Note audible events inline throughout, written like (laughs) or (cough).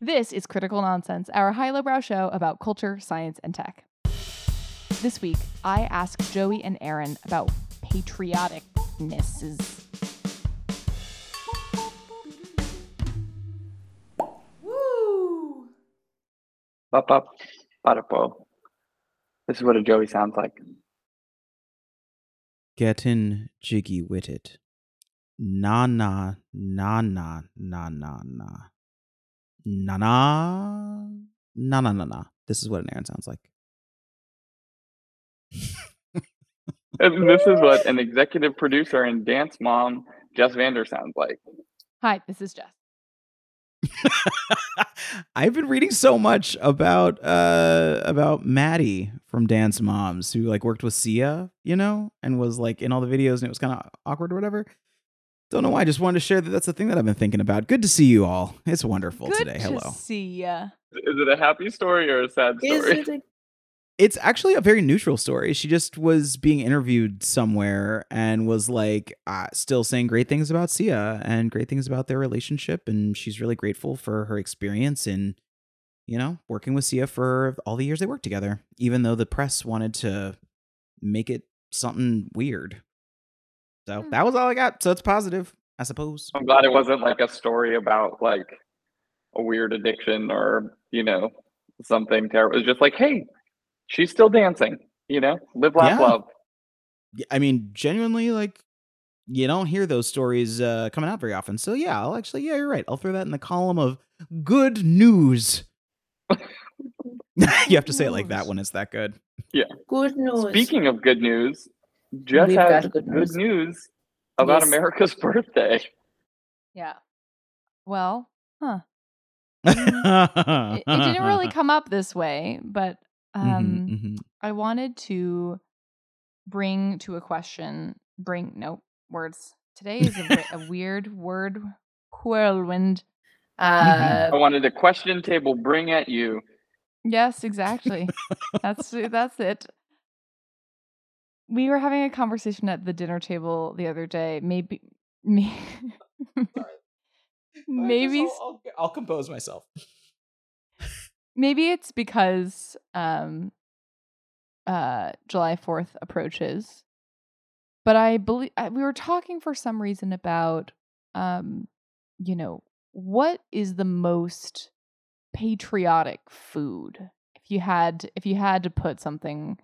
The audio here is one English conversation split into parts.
This is Critical Nonsense, our high lowbrow show about culture, science, and tech. This week, I asked Joey and Aaron about patrioticnesses. Woo! Up, up, bada This is what a Joey sounds like. Getting jiggy with it. Na na na na na na na. Na na na na na na. This is what an Aaron sounds like. and this is what an executive producer and dance mom, Jess Vander, sounds like. Hi, this is Jess. (laughs) I've been reading so much about uh about Maddie from Dance Moms who like worked with Sia, you know, and was like in all the videos and it was kind of awkward or whatever. Don't know why. I just wanted to share that that's the thing that I've been thinking about. Good to see you all. It's wonderful Good today. to Hello. see ya. Is it a happy story or a sad Is story? it a (laughs) It's actually a very neutral story. She just was being interviewed somewhere and was like uh, still saying great things about Sia and great things about their relationship. And she's really grateful for her experience in, you know, working with Sia for all the years they worked together, even though the press wanted to make it something weird. So Hmm. that was all I got. So it's positive, I suppose. I'm glad it wasn't like a story about like a weird addiction or, you know, something terrible. It was just like, hey, she's still dancing, you know, live, laugh, Yeah. love. Y- I mean, genuinely, like you don't hear those stories uh, coming out very often. So yeah, I'll actually, yeah, you're right. I'll throw that in the column of good news. (laughs) you have to say it like that News. when it's that good. Yeah. Good news? Speaking of good news, Jess We've has good good news, news. about Yes. America's (laughs) birthday. Yeah. Well, huh. (laughs) It, it didn't really come up this way, but Mhm, um, mhm. I wanted to bring to a question. Bring no words. Today is a, (laughs) a weird word whirlwind. Uh, I wanted a question table bring at you. Yes, exactly. that's that's it. We were having a conversation at the dinner table the other day. Maybe, me, (laughs) maybe, s- I'll, I'll compose myself. maybe it's because um, uh, July Fourth approaches. But I believe we were talking for some reason about, um, you know, what is the most patriotic food? If you had, if you had to put something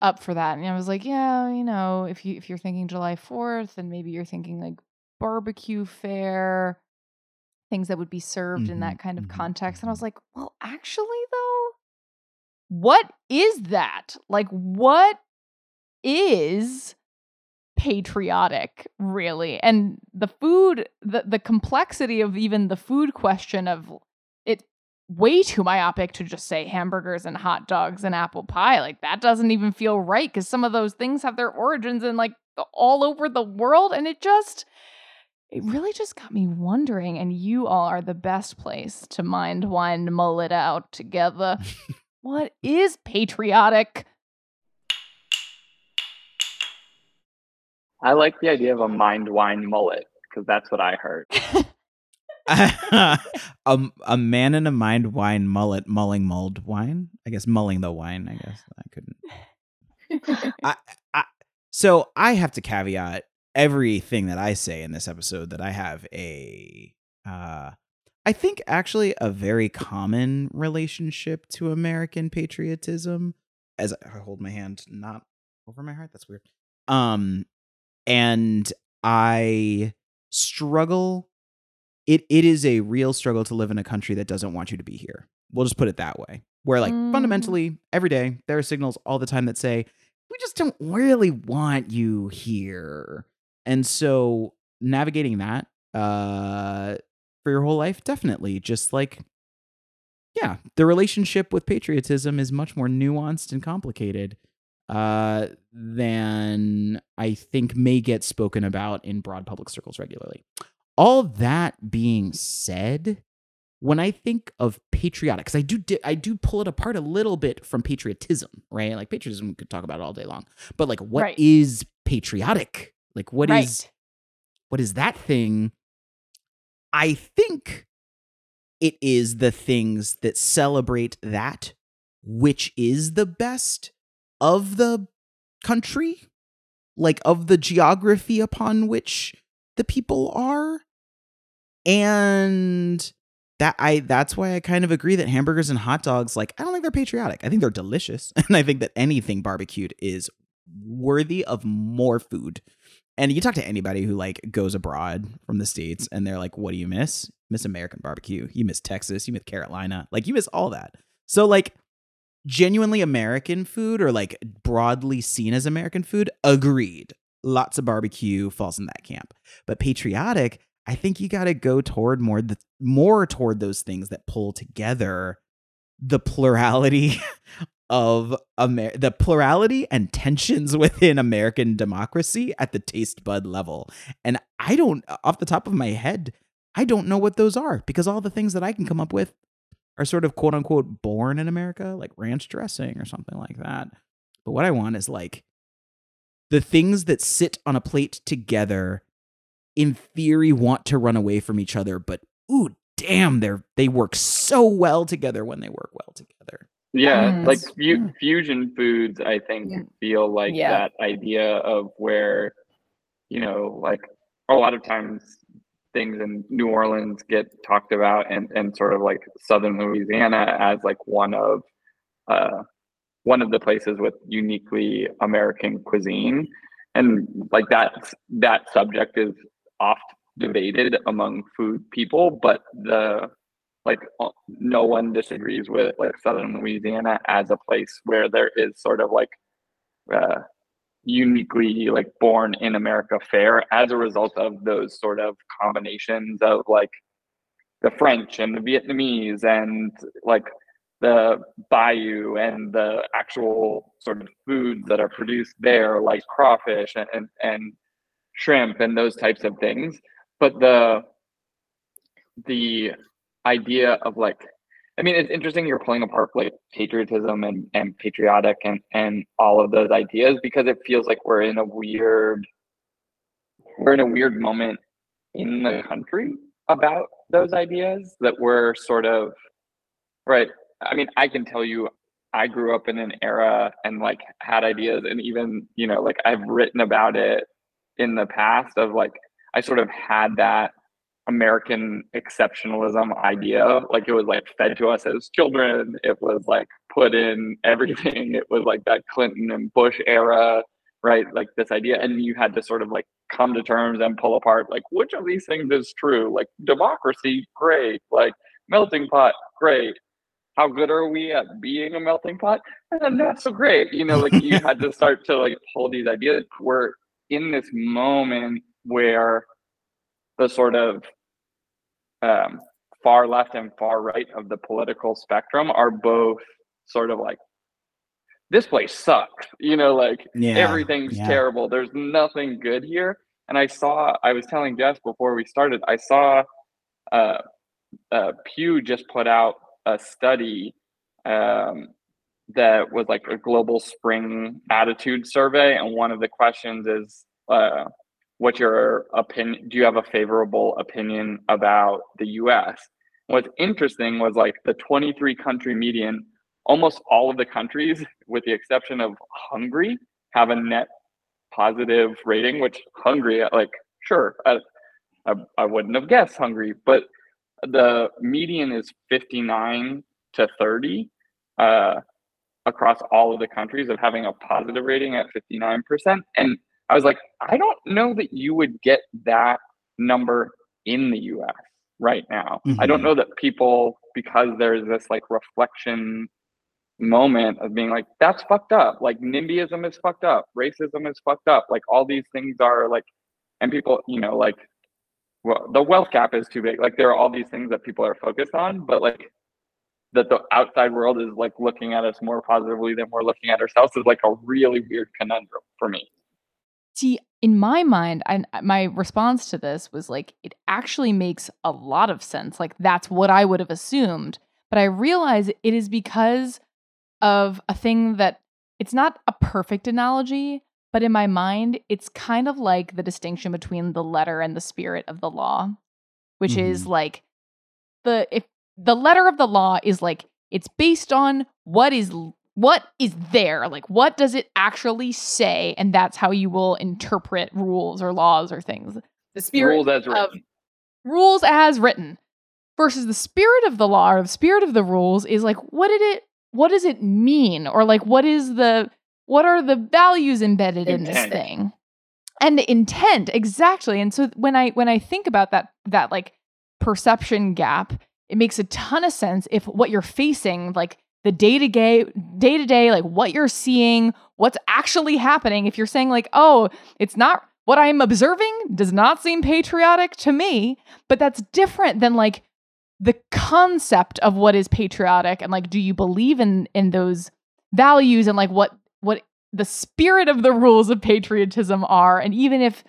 up for that, and I was like, yeah, you know, if you if you're thinking July Fourth, and maybe you're thinking like barbecue fare, things that would be served in Mhm, that kind of mhm, context, and I was mhm. like, well, actually, though, what is that? Like, what is patriotic really and the food the the complexity of even the food question of way too myopic to just say hamburgers and hot dogs and apple pie. Like that doesn't even feel right cuz some of those things have their origins in like all over the world and it just it really just got me wondering and you all are the best place to mind wine mull it out together. (laughs) What is patriotic? I like the idea of a mind wine mullet because that's what I heard. (laughs) (laughs) a, a man in a mind wine mullet mulling mulled wine. I guess mulling the wine. I guess I couldn't. (laughs) I, I, so I have to caveat everything that I say in this episode that I have a, uh, I think actually a very common relationship to American patriotism. As I hold my hand not over my heart, that's weird. Um, and I struggle. It it is a real struggle to live in a country that doesn't want you to be here. We'll just put it that way. Where like Mm. fundamentally every day there are signals all the time that say we just don't really want you here. And so navigating that uh for your whole life definitely just like yeah, the relationship with patriotism is much more nuanced and complicated uh than I think may get spoken about in broad public circles regularly. All that being said, when I think of patriotic, because I do I do pull it apart a little bit from patriotism, right? Like patriotism, we could talk about it all day long, but like, what is Right. patriotic? Like, what is right what is that thing? I think it is the things that celebrate that which is the best of the country like of the geography upon which the people are and that I that's why I kind of agree that hamburgers and hot dogs like I don't think they're patriotic. I think they're delicious (laughs) and I think that anything barbecued is worthy of more food. And you talk to anybody who like goes abroad from the states and they're like what do you miss? Miss American barbecue. You miss Texas, you miss Carolina. Like you miss all that. So like genuinely American food or like broadly seen as American food, agreed. Lots of barbecue falls in that camp. But patriotic, I think you got to go toward more the more toward those things that pull together the plurality (laughs) of Amer- the plurality and tensions (laughs) within American democracy at the taste bud level. And I don't uh, off the top of my head, I don't know what those are because all the things that I can come up with are sort of quote unquote born in America, like ranch dressing or something like that. But what I want is like the things that sit on a plate together in theory want to run away from each other, but ooh, damn, they're they work so well together when they work well together. Yeah, Mm. like fu- fusion foods, I think Yeah. feel like Yeah. that idea of where, you know, like a lot of times things in New Orleans get talked about and, and sort of like Southern Louisiana as like one of uh, one of the places with uniquely American cuisine. And like that that subject is oft debated among food people, but the like uh, no one disagrees with like southern louisiana as a place where there is sort of like uh, uniquely like born in america fare as a result of those sort of combinations of like the french and the vietnamese and like the bayou and the actual sort of foods that are produced there like crawfish and and, and shrimp and those types of things. But the the idea of like i mean it's interesting you're pulling apart like patriotism and and patriotic and and all of those ideas because it feels like we're in a weird we're in a weird moment in the country about those ideas that we're sort of right? I mean i can tell you i grew up in an era and like had ideas and even you know like i've written about it in the past of like i sort of had that American exceptionalism idea. Like it was like fed to us as children. It was like put in everything. It was like that Clinton and Bush era, right? Like this idea. And you had to sort of like come to terms and pull apart like which of these things is true? Like democracy, great. Like melting pot, great. How good are we at being a melting pot? And not so great. You know, like you (laughs) had to start to like pull these ideas. We're in this moment where the sort of um, far left and far right of the political spectrum are both sort of like this place sucks you know like Yeah. everything's yeah. terrible there's nothing good here and i saw i was telling jess before we started i saw uh, uh, pew just put out a study um, that was like a global spring attitude survey and one of the questions is uh, what's your opinion do you have a favorable opinion about the us what's interesting was like the 23 country median almost all of the countries with the exception of hungary have a net positive rating which hungary like sure i, I, I wouldn't have guessed hungary but the median is 59 to 30 uh, across all of the countries of having a positive rating at 59% and I was like, I don't know that you would get that number in the US right now. I don't Mhm. know that people, because there's this like reflection moment of being like, that's fucked up. Like NIMBYism is fucked up. Racism is fucked up. Like all these things are like, and people, you know, like, well, the wealth gap is too big. Like there are all these things that people are focused on, but like that the outside world is like looking at us more positively than we're looking at ourselves is like a really weird conundrum for me. See, in my mind, I, my response to this was like, it actually makes a lot of sense. Like, that's what I would have assumed. But I realize it is because of a thing that it's not a perfect analogy, but in my mind, it's kind of like the distinction between the letter and the spirit of the law, which is Mhm. like the if the letter of the law is like it's based on what is what is there like what does it actually say and that's how you will interpret rules or laws or things. The spirit Rules as of rules as written versus the spirit of the law or the spirit of the rules is like what did it what does it mean? Or like what is the what are the values embedded in this thing? And the intent exactly. And so when i when i think about that that like perception gap it makes a ton of sense if what you're facing like the day to day day to day like what you're seeing what's actually happening if you're saying like oh it's not what i'm observing does not seem patriotic to me but that's different than like the concept of what is patriotic and like do you believe in in those values and like what what the spirit of the rules of patriotism are and even if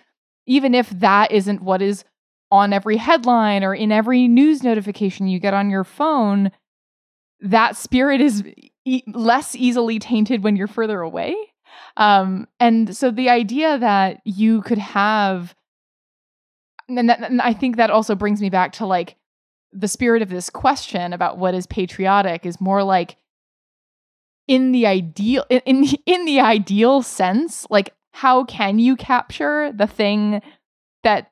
even if that isn't what is on every headline or in every news notification you get on your phone that spirit is e- less easily tainted when you're further away. Um and so the idea that you could have and, that, and i think that also brings me back to like the spirit of this question about what is patriotic is more like in the ideal in in, in the ideal sense like how can you capture the thing that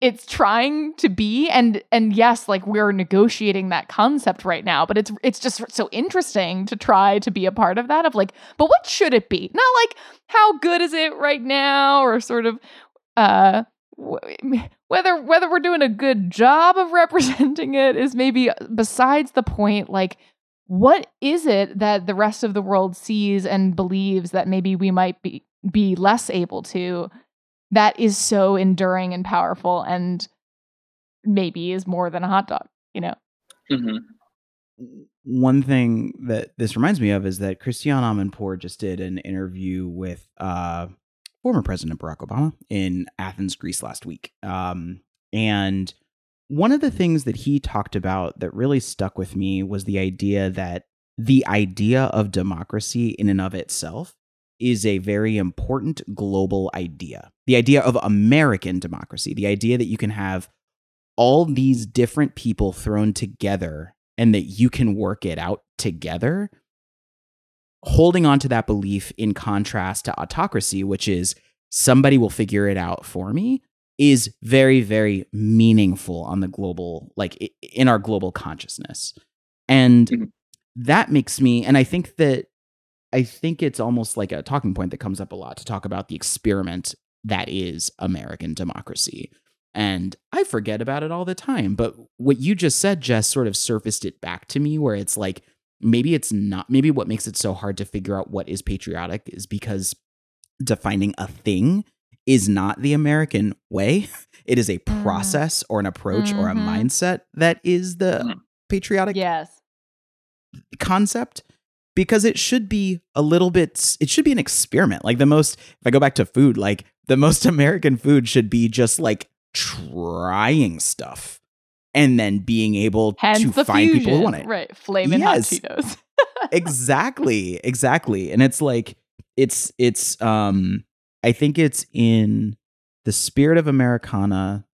it's trying to be and and yes like we're negotiating that concept right now but it's it's just so interesting to try to be a part of that of like but what should it be? Not like how good is it right now or sort of uh whether whether we're doing a good job of (laughs) representing it is maybe besides the point like what is it that the rest of the world sees and believes that maybe we might be be less able to that is so enduring and powerful and maybe is more than a hot dog you know Mhm. one thing that this reminds me of is that Christiane Amanpour just did an interview with uh, former President Barack Obama in Athens, Greece last week. Um, and one of the things that he talked about that really stuck with me was the idea that the idea of democracy in and of itself is a very important global idea. The idea of American democracy, the idea that you can have all these different people thrown together and that you can work it out together. Holding on to that belief in contrast to autocracy, which is somebody will figure it out for me, is very, very meaningful on the global, like in our global consciousness. And Mhm. that makes me, and I think that, I think it's almost like a talking point that comes up a lot to talk about the experiment that is American democracy. And I forget about it all the time. But what you just said, just sort of surfaced it back to me where it's like, maybe it's not, maybe what makes it so hard to figure out what is patriotic is because defining a thing is not the American way. (laughs) It is a Mm. process or an approach or a Mhm. mindset that is the Mm. patriotic yes concept because it should be a little bit it should be an experiment. Like the most if i go back to food like the most (laughs) american food should be just like trying stuff and then being able hence to find fusion people who want it. Right flaming Yes. hot cheetos. (laughs) Exactly exactly. And it's like it's it's um i think it's in the spirit of americana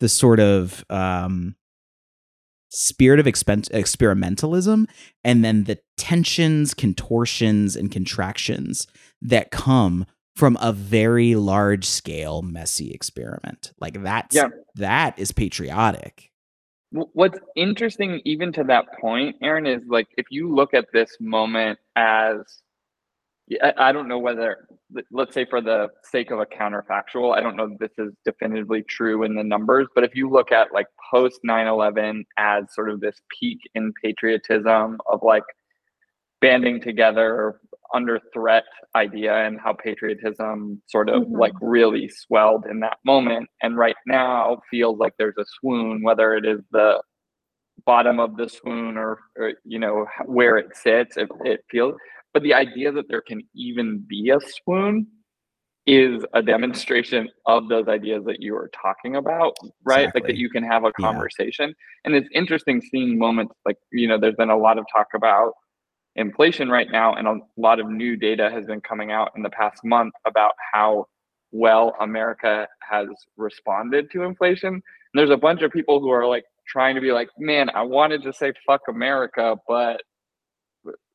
the sort of um spirit of expen- experimentalism and then the tensions contortions and contractions that come from a very large scale messy experiment like that's Yeah. that is patriotic What's interesting, even to that point, Aaron, is like if you look at this moment as I don't know whether, let's say for the sake of a counterfactual, I don't know this is definitively true in the numbers, but if you look at like post 9 11 as sort of this peak in patriotism of like banding together under threat idea and how patriotism sort of Mhm. like really swelled in that moment. And right now feels like there's a swoon, whether it is the bottom of the swoon or, or you know where it sits it, it feels but the idea that there can even be a swoon is a demonstration of those ideas that you were talking about right? Like that you can have a Yeah. conversation. And it's interesting seeing moments like you know there's been a lot of talk about inflation right now and a lot of new data has been coming out in the past month about how well america has responded to inflation. And there's a bunch of people who are like trying to be like, man, I wanted to say fuck America, but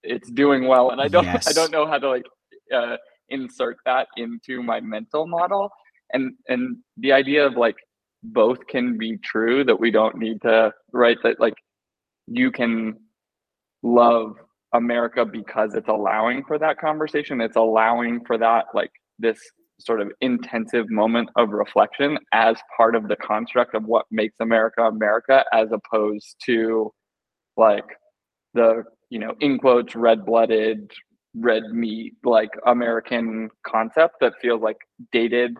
it's doing well, and I don't (laughs) I don't know how to like uh, insert that into my mental model, and and the idea of like both can be true that we don't need to right that like you can love America because it's allowing for that conversation. It's allowing for that like this sort of intensive moment of reflection as part of the construct of what makes America America, as opposed to like the you know in quotes red blooded red meat like American concept that feels like dated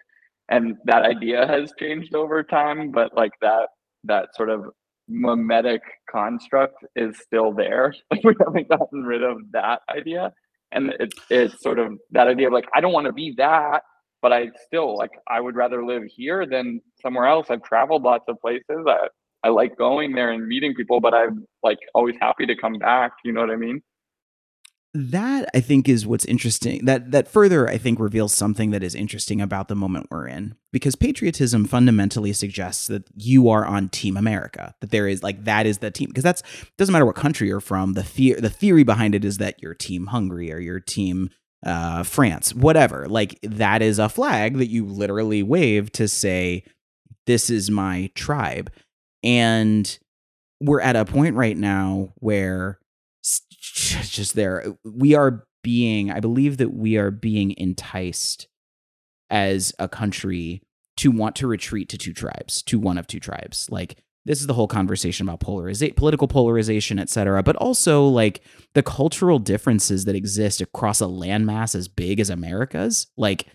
and that idea has changed over time, but like that that sort of mimetic construct is still there. (laughs) Like we haven't gotten rid of that idea. And it's it's sort of that idea of like I don't want to be that, but I still like I would rather live here than somewhere else. I've traveled lots of places. I I like going there and meeting people, but I'm like always happy to come back. You know what I mean? that I think is what's interesting. That that further I think reveals something that is interesting about the moment we're in. Because patriotism fundamentally suggests that you are on Team America. That there is like that is the team. Because that's doesn't matter what country you're from. The the the theory behind it is that you're Team Hungary or you're Team uh, France, whatever. Like that is a flag that you literally wave to say, "This is my tribe," and we're at a point right now where just there uh, we are being i believe that we are being enticed as a country to want to retreat to two tribes to one of two tribes. Like this is the whole conversation about polarization political polarization et cetera, but also like the cultural differences that exist across a landmass as big as america's. Like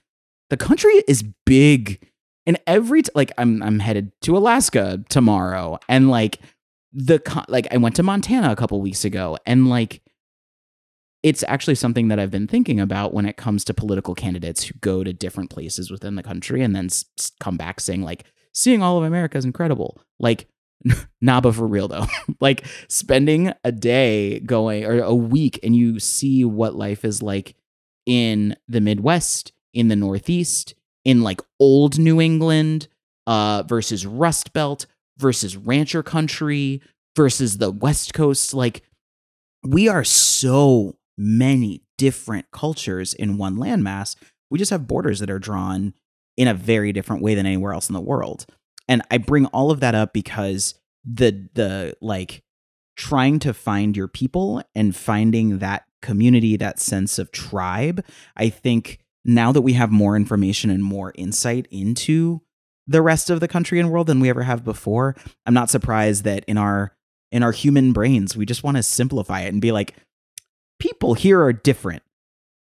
the country is big and every t- like i'm i'm headed to alaska tomorrow and like the like I went to Montana a couple weeks ago and like it's actually something that I've been thinking about when it comes to political candidates who go to different places within the country and then s- come back saying like seeing all of America is incredible. Like (laughs) nah, but for real though. (laughs) like spending a day going or a week and you see what life is like in the Midwest, in the Northeast, in like old New England, uh, versus Rust Belt, versus rancher country, versus the West Coast. Like we are so many different cultures in one landmass. We just have borders that are drawn in a very different way than anywhere else in the world. And I bring all of that up because the the like trying to find your people and finding that community, that sense of tribe, I think now that we have more information and more insight into the rest of the country and world than we ever have before, I'm not surprised that in our in our human brains, we just want to simplify it and be like, people here are different.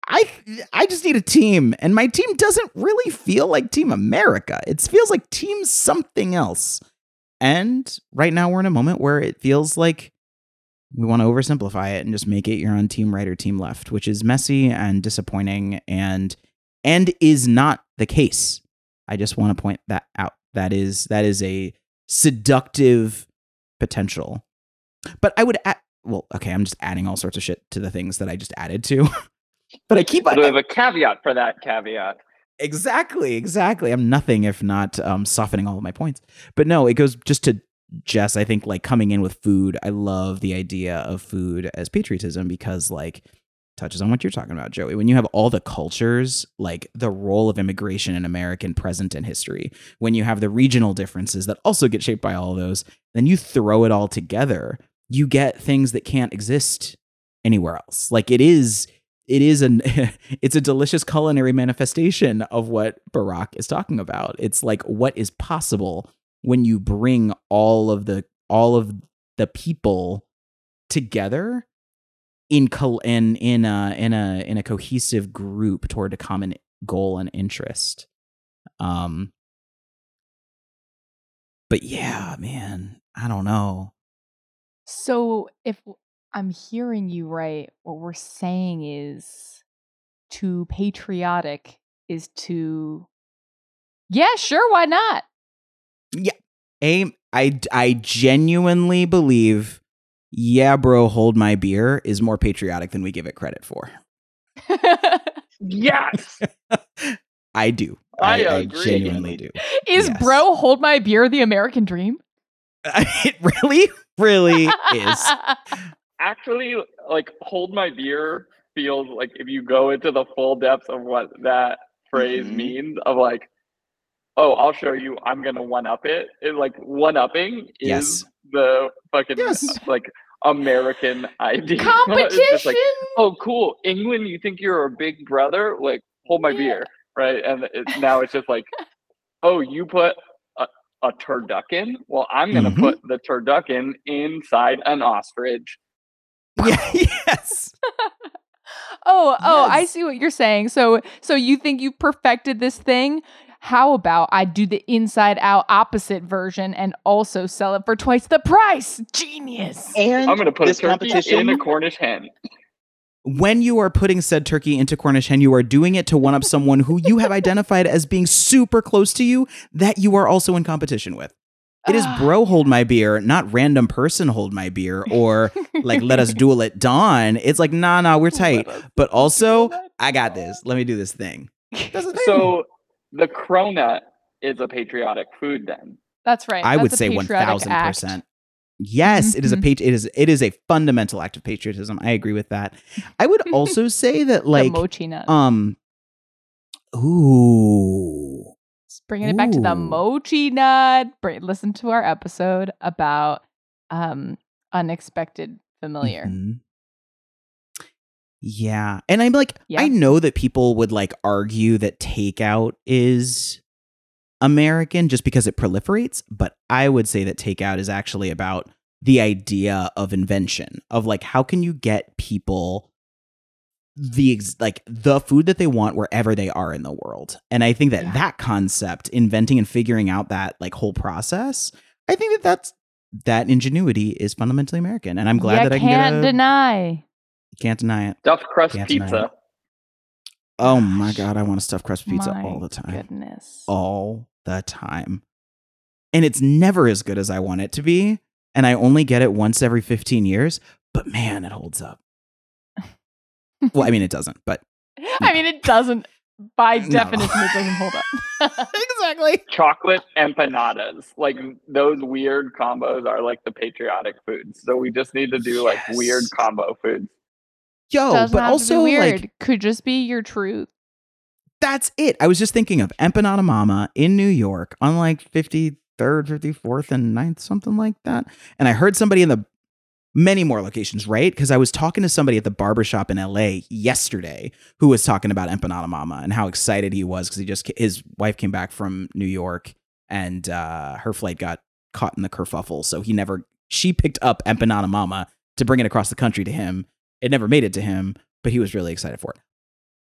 I I just need a team, and my team doesn't really feel like Team America. It feels like Team something else. And right now we're in a moment where it feels like we want to oversimplify it and just make it you're on team right or team left, which is messy and disappointing and and is not the case. I just want to point that out. That is that is a seductive potential. But I would add well, okay, I'm just adding all sorts of shit to the things that I just added to. (laughs) but I keep But we have a caveat for that caveat. Exactly, exactly. I'm nothing if not um, softening all of my points. But no, it goes just to Jess. I think like coming in with food. I love the idea of food as patriotism because like touches on what you're talking about, Joey. When you have all the cultures, like the role of immigration in American present and history, when you have the regional differences that also get shaped by all those, then you throw it all together, you get things that can't exist anywhere else. Like it is it is an (laughs) it's a delicious culinary manifestation of what Barack is talking about. It's like what is possible when you bring all of the all of the people together in col- in in a in a in a cohesive group toward a common goal and interest. Um but yeah, man, I don't know. So if I'm hearing you right, what we're saying is to patriotic is to Yeah, sure, why not? Yeah, a, I, I genuinely believe, yeah, bro, hold my beer is more patriotic than we give it credit for. Yes. (laughs) I do. I I, I genuinely do. is Yes. bro hold my beer the American dream? (laughs) it really, really is. (laughs) Actually, like hold my beer feels like if you go into the full depths of what that phrase Mhm. means of like, oh, I'll show you, I'm gonna one up it. It like one upping is Yes. The fucking Yes. like American idea. (laughs) It's Competition. just like, oh, cool. England, you think you're a big brother? Like, hold my Yeah. beer, right? And it, now it's just like, (laughs) oh, you put a, a turducken? Well, I'm going to Mhm. put the turducken inside an ostrich. (laughs) Yeah, yes. oh, oh, I see what you're saying. So, so you think you perfected this thing? How about I do the inside out opposite version and also sell it for twice the price? Genius. And I'm going to put a this turkey competition, in a Cornish hen. When you are putting said turkey into Cornish hen, you are doing it to one up someone who you have identified as being super close to you that you are also in competition with. It is Ah. bro hold my beer, not random person hold my beer or like let us duel at dawn. It's like, nah, nah, we're tight. But also, I got this. Let me do this thing. (laughs) That's the thing. So the cronut is a patriotic food then. That's right. I would That's a say one thousand percent. Yes, it is a Mhm. pat- it is it is a fundamental act of patriotism. I agree with that. I would (laughs) also say that like the mochi nut. um ooh Bringing it back to the mochi nut. Bring, listen to our episode about um unexpected familiar. Mhm. Yeah. And I'm like, Yeah. I know that people would like argue that takeout is American just because it proliferates, but I would say that takeout is actually about the idea of invention of like how can you get people the ex- like the food that they want wherever they are in the world. And I think that Yeah. that concept inventing and figuring out that like whole process, I think that that's that ingenuity is fundamentally American and I'm glad Ya that I can can't a, deny. Can't deny it. Stuffed crust Can't pizza. Oh my god, I want a stuffed crust pizza My all the time. Goodness. All the time. And it's never as good as I want it to be, and I only get it once every 15 years, but man, it holds up. (laughs) well, I mean it doesn't, but I mean, it doesn't. By No. definition, it doesn't hold up. (laughs) (laughs) exactly. Chocolate empanadas. Like those weird combos are like the patriotic foods. So we just need to do like weird combo foods. Yo, Doesn't but also weird. like Could just be your truth. that's it. I was just thinking of Empanada Mama in New York on like 53rd, 54th, and 9th, something like that. And I heard somebody in the many more locations, right? Because I was talking to somebody at the barbershop in LA yesterday who was talking about Empanada Mama and how excited he was because he just his wife came back from New York and uh, her flight got caught in the kerfuffle. So he never she picked up Empanada Mama to bring it across the country to him. It never made it to him, but he was really excited for it.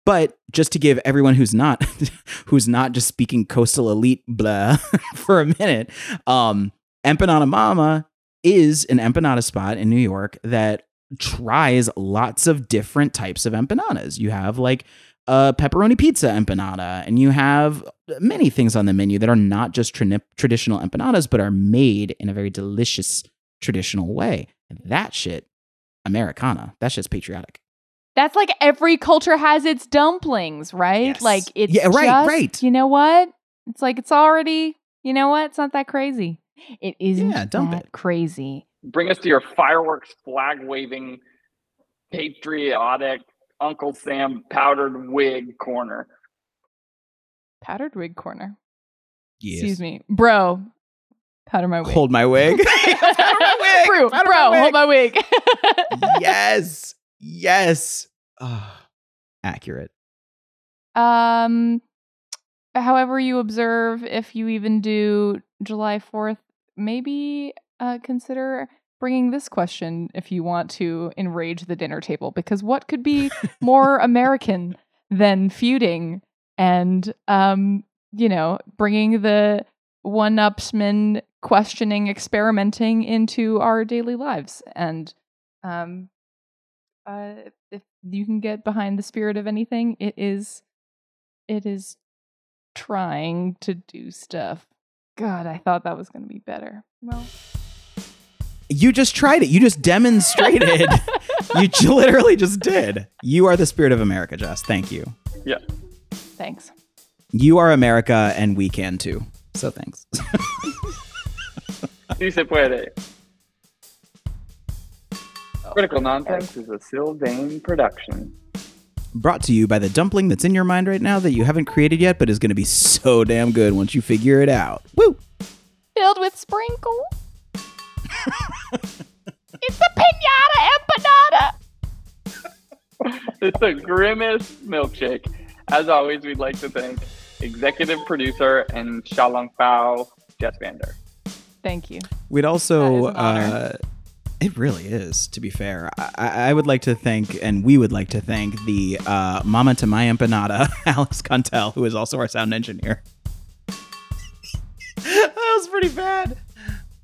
But just to give everyone who's not (laughs) who's not just speaking coastal elite blah (laughs) for a minute, um, Empanada Mama is an empanada spot in New York that tries lots of different types of empanadas. You have like a pepperoni pizza empanada, and you have many things on the menu that are not just tra- traditional empanadas, but are made in a very delicious traditional way. And that shit, Americana, That's just patriotic. That's like every culture has its dumplings, right? Yes. Like it's Yeah, right, just- right. You know what? It's like it's already. You know what? It's not that crazy. It isn't Yeah, dump that it. crazy. Bring us to your fireworks, flag waving, patriotic Uncle Sam powdered wig corner. Powdered wig corner. Yes. Excuse me, bro. Powder my wig. Hold my wig. (laughs) Powder my wig. bro, Powder bro, my hold my wig. yes. Yes. Ah, accurate. Um, however you observe, if you even do July 4th, maybe uh, consider bringing this question if you want to enrage the dinner table. Because what could be (laughs) more American than feuding and, um, you know, bringing the one-upsman questioning, experimenting into our daily lives? And um, uh, if you can get behind the spirit of anything, it is it is trying to do stuff. God, I thought that was going to be better. Well, You just tried it. You just demonstrated. (laughs) you literally just did. You are the spirit of America, Jess. Thank you. Yeah. Thanks. You are America, and we can too. So thanks. (laughs) Si se puede. Critical Nonsense is a Sylvain production. Brought to you by the dumpling that's in your mind right now that you haven't created yet, but is going to be so damn good once you figure it out. Woo! Filled with sprinkles. (laughs) it's a pinata empanada. (laughs) It's a grimace milkshake. As always, we'd like to thank executive producer and Shalong Pao, Jess Vander. Thank you. We'd also, That is an honor. uh, it really is, to be fair. I, I I would like to thank, and we would like to thank the uh, Mama to My Empanada, (laughs) Alex Contel, who is also our sound engineer. (laughs) that was pretty bad.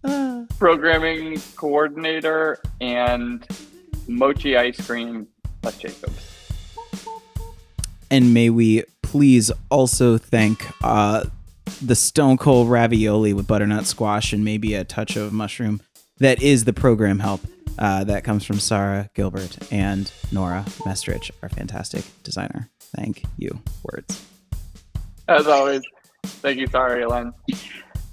Uh, (sighs) Programming coordinator and Mochi Ice Cream, Les Jacobs. and may we please also thank uh, the Stone Cold Ravioli with butternut squash and maybe a touch of mushroom. That is the program help uh, that comes from Sarah Gilbert and Nora Mestrich, our fantastic designer. Thank you. Words. As always, thank you, sorry, Len.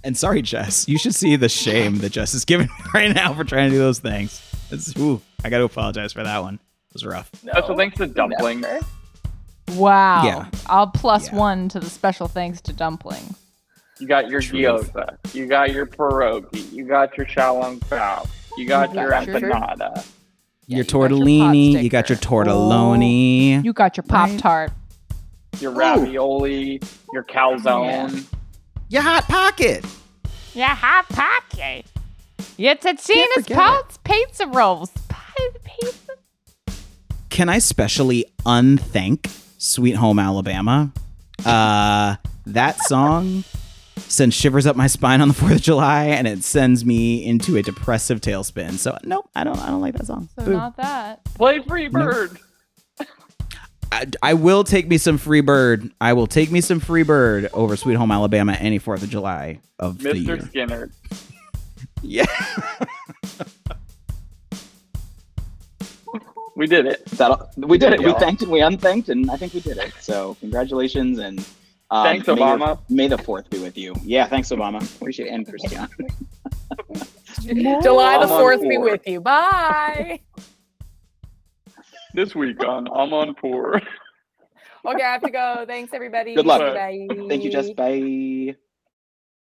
And sorry, Jess. You should see the shame that Jess is giving me (laughs) right now for trying to do those things. It's, ooh, I got to apologize for that one. It was rough. No, Special thanks to Dumpling. Never. Wow. Yeah. I'll plus Yeah. one to the special thanks to dumpling. You got your Truth. gyoza. You got your pierogi. You got your Xiaolongbao. You got You your got your- empanada. Yeah, your you got your tortellini, you got your sticker. tortelloni. You got your Pop Right. Tart. Your ravioli. Your calzone. your hot pocket. Your hot pocket. Your Can't Totino's Pulse pizza rolls. Pi- Pizza. can I specially unthank Sweet Home Alabama? Uh, that song sends shivers up my spine on the Fourth of July, and it sends me into a depressive tailspin. So nope, I don't. I don't like that song. So Boo. not that. Play Free Bird. I, I will take me some free bird. I will take me some free bird over Sweet Home Alabama any Fourth of July of the Mr. year. Skinner. Yeah. (laughs) We did it. That we did it. We thanked and we unthanked, and I think we did it. So congratulations and um, Thanks, may your- Obama. May the fourth be with you. Yeah, thanks, Obama. Appreciate it, and Christiane. (laughs) July the 4th be with you. Bye. This week on Amanpour. Okay, I have to go. Thanks, everybody. Good luck. Bye. Thank you, Jess. Bye.